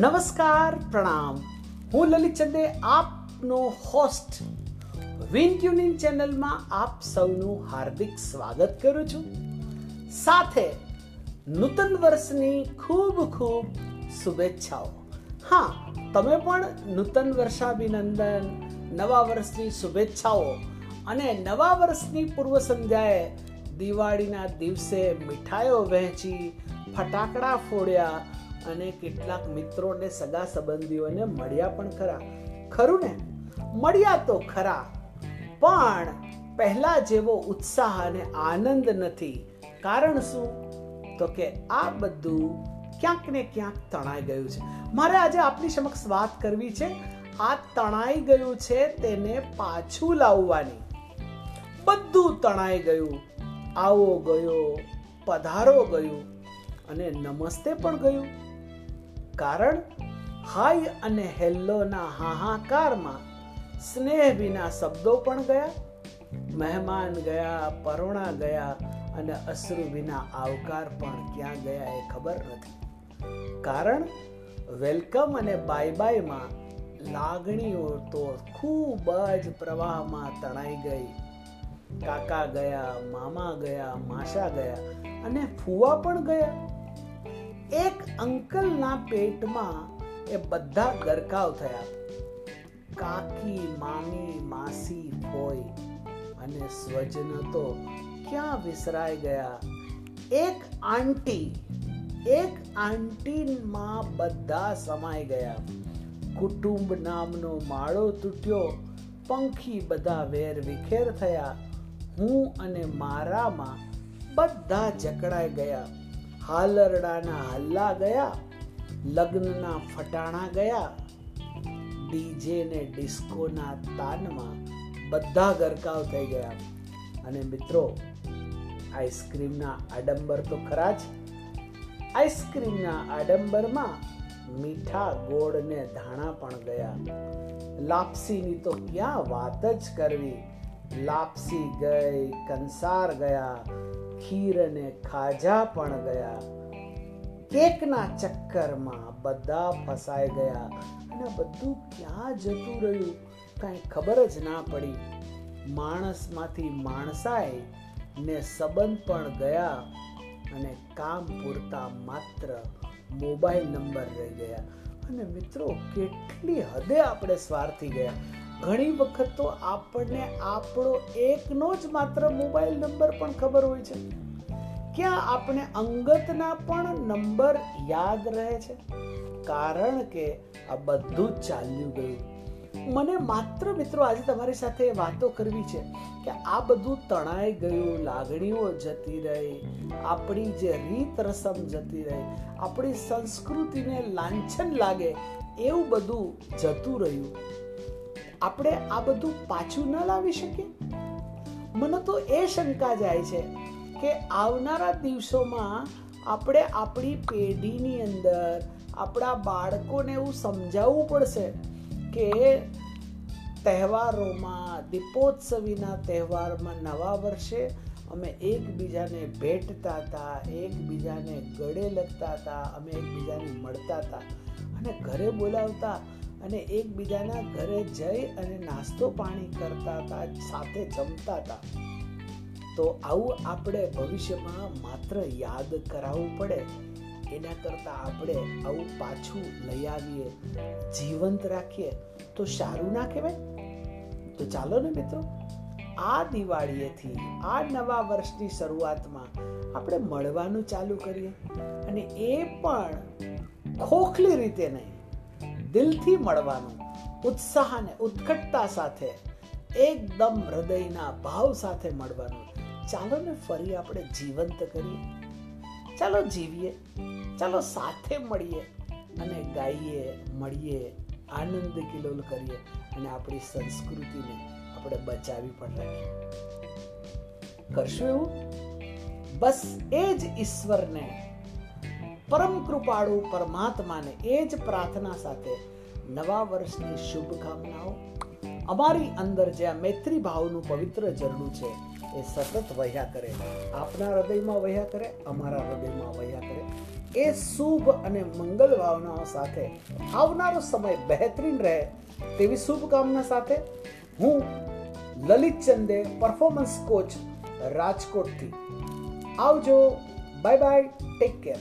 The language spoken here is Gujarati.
નમસ્કાર, પ્રણામ. હું લલિત ચંદે, આપનો હોસ્ટ વિન ટ્યુનિંગ ચેનલમાં આપ સૌનું હાર્દિક સ્વાગત કરું છું. સાથે નૂતન વર્ષની ખૂબ ખૂબ શુભેચ્છાઓ. હા, તમે પણ નૂતન વર્ષાભિનંદન, નવા વર્ષની શુભેચ્છાઓ અને નવા વર્ષની પૂર્વ સંધ્યાએ દિવાળીના દિવસે મીઠાઈઓ વહેંચી, ફટાકડા ફોડ્યા અને કેટલાક મિત્રોને સગા સંબંધીઓને મળ્યા પણ ખરા. ખરું ને? મળ્યા તો ખરા. પણ પહેલા જેવો ઉત્સાહ અને આનંદ નથી. કારણ શું? તો કે આ બધું ક્યાંક ને ક્યાંક તણાઈ ગયું છે. મારે આજે આપની સમક્ષ વાત કરવી છે. આ તણાઈ ગયું છે તેને પાછું લાવવાની. બધું તણાઈ ગયું. આવો ગયો, પધારો ગયું અને નમસ્તે પણ ગયું. કારણ હાય અને હેલ્લોના હાહાકારમાં સ્નેહ વિના શબ્દો પણ ગયા, મહેમાન ગયા, પરોણા ગયા અને અશ્રુ વિના આવકાર પણ ક્યાં ગયા એ ખબર નથી. કારણ વેલકમ અને બાય બાયમાં લાગણીઓ તો ખૂબ જ પ્રવાહમાં તણાઈ ગઈ. કાકા ગયા, મામા ગયા માસા ગયા અને ફુવા પણ ગયા. એક અંકલના પેટમાં એ બધા ગરકાવ થયા. કાકી, મામી, માસી હોય અને સ્વજન તો ક્યાં વિસરાઈ ગયા? એક આંટી, એક આંટીમાં બધા સમાઈ ગયા. કુટુંબ નામનો માળો તૂટ્યો, પંખી બધા વેર વિખેર થયા. હું અને મારામાં બધા જકડાઈ ગયા. હાલરડાના હલ્લા ગયા, લગ્નના ફટાણા ગયા, ડીજે ને ડિસ્કોના તાનમાં બધા ગરકાવ થઈ ગયા. અને મિત્રો, આઈસ્ક્રીમના આડંબર તો ખરા જ. આઈસ્ક્રીમના આડંબરમાં મીઠા ગોળ ને ધાણા પણ ગયા. લાપસીની તો ક્યાં વાત જ કરવી? લાપસી ગઈ, કંસાર ગયા ખીર અને ખાજા પણ ગયા. કેકના ચક્કરમાં બધા ફસાઈ ગયા અને બધું ક્યાં જતું રહ્યું કાંઈ ખબર જ ના પડી. માણસમાંથી માણસાઈ ને સંબંધ પણ ગયા અને કામ પૂરતા માત્ર મોબાઈલ નંબર રહી ગયા. અને મિત્રો, કેટલી હદે આપણે સ્વાર્થી ગયા. ઘણી વખત તો આપણને આપણો એકનો જ માત્ર મોબાઈલ નંબર પણ ખબર હોય છે. ક્યાં આપણે અંગતના પણ નંબર યાદ રહે છે? કારણ કે આ બધું જ ચાલ્યું ગયું. મને માત્ર મિત્રો આજે તમારી સાથે વાતો કરવી છે કે આ બધું તણાઈ ગયું, લાગણીઓ જતી રહી, આપણી જે રીત રસમ જતી રહી, આપણી સંસ્કૃતિને લાંછન લાગે એવું બધું જતું રહ્યું. આપણે આ બધું પાછું ન લાવી શકીએ? મને તો એ શંકા જાય છે કે આવનારા દિવસોમાં આપણે આપણી પેઢીની અંદર આપણા બાળકોને એવું સમજાવવું પડશે કે તહેવારોમાં, દીપોત્સવીના તહેવારમાં નવા વર્ષે અમે એકબીજાને ભેટતા હતા, એકબીજાને ગળે લગતા હતા, અમે એકબીજાને મળતા હતા. અને ઘરે બોલાવતા અને એકબીજાના ઘરે જઈ અને નાસ્તો પાણી કરતા હતા, સાથે જમતા હતા. તો આવું આપણે ભવિષ્યમાં માત્ર યાદ કરાવવું પડે. એના કરતાં આપણે આવું પાછું લઈ આવીએ, જીવંત રાખીએ. તો સારું ના કહેવાય? તો ચાલો ને મિત્રો, આ દિવાળીએથી, આ નવા વર્ષની શરૂઆતમાં આપણે મળવાનું ચાલુ કરીએ. અને એ પણ ખોખલી રીતે નહીં. દિલથી મળવાનું ઉત્સાહ અને ઉત્કટતા સાથે, એકદમ હૃદયના ભાવ સાથે મળવાનું. ચાલો ને ફરી આપણે જીવંત કરીએ. ચાલો જીવીએ, ચાલો સાથે મળીએ અને ગાઈએ, મળીએ, આનંદ કિલોલ કરીએ અને આપણી સંસ્કૃતિને આપણે બચાવી પણ રાખીએ. કરશું એવું? બસ એ જ ઈશ્વરને પરમ કૃપાળુ પરમાત્માને એ જ પ્રાર્થના સાથે નવા વર્ષની શુભકામનાઓ. અમારી અંદર જ્યાં મૈત્રી ભાવનું પવિત્ર ઝરણું છે, એ સતત વહ્યા કરે. આપના હૃદયમાં વહ્યા કરે, અમારા હૃદયમાં વહ્યા કરે. એ શુભ અને મંગલ ભાવનાઓ સાથે આવનારો સમય બહેતરીન રહે તેવી શુભકામના સાથે હું લલિત ચંદે પરફોર્મન્સ કોચ રાજકોટથી. આવજો. Bye bye take care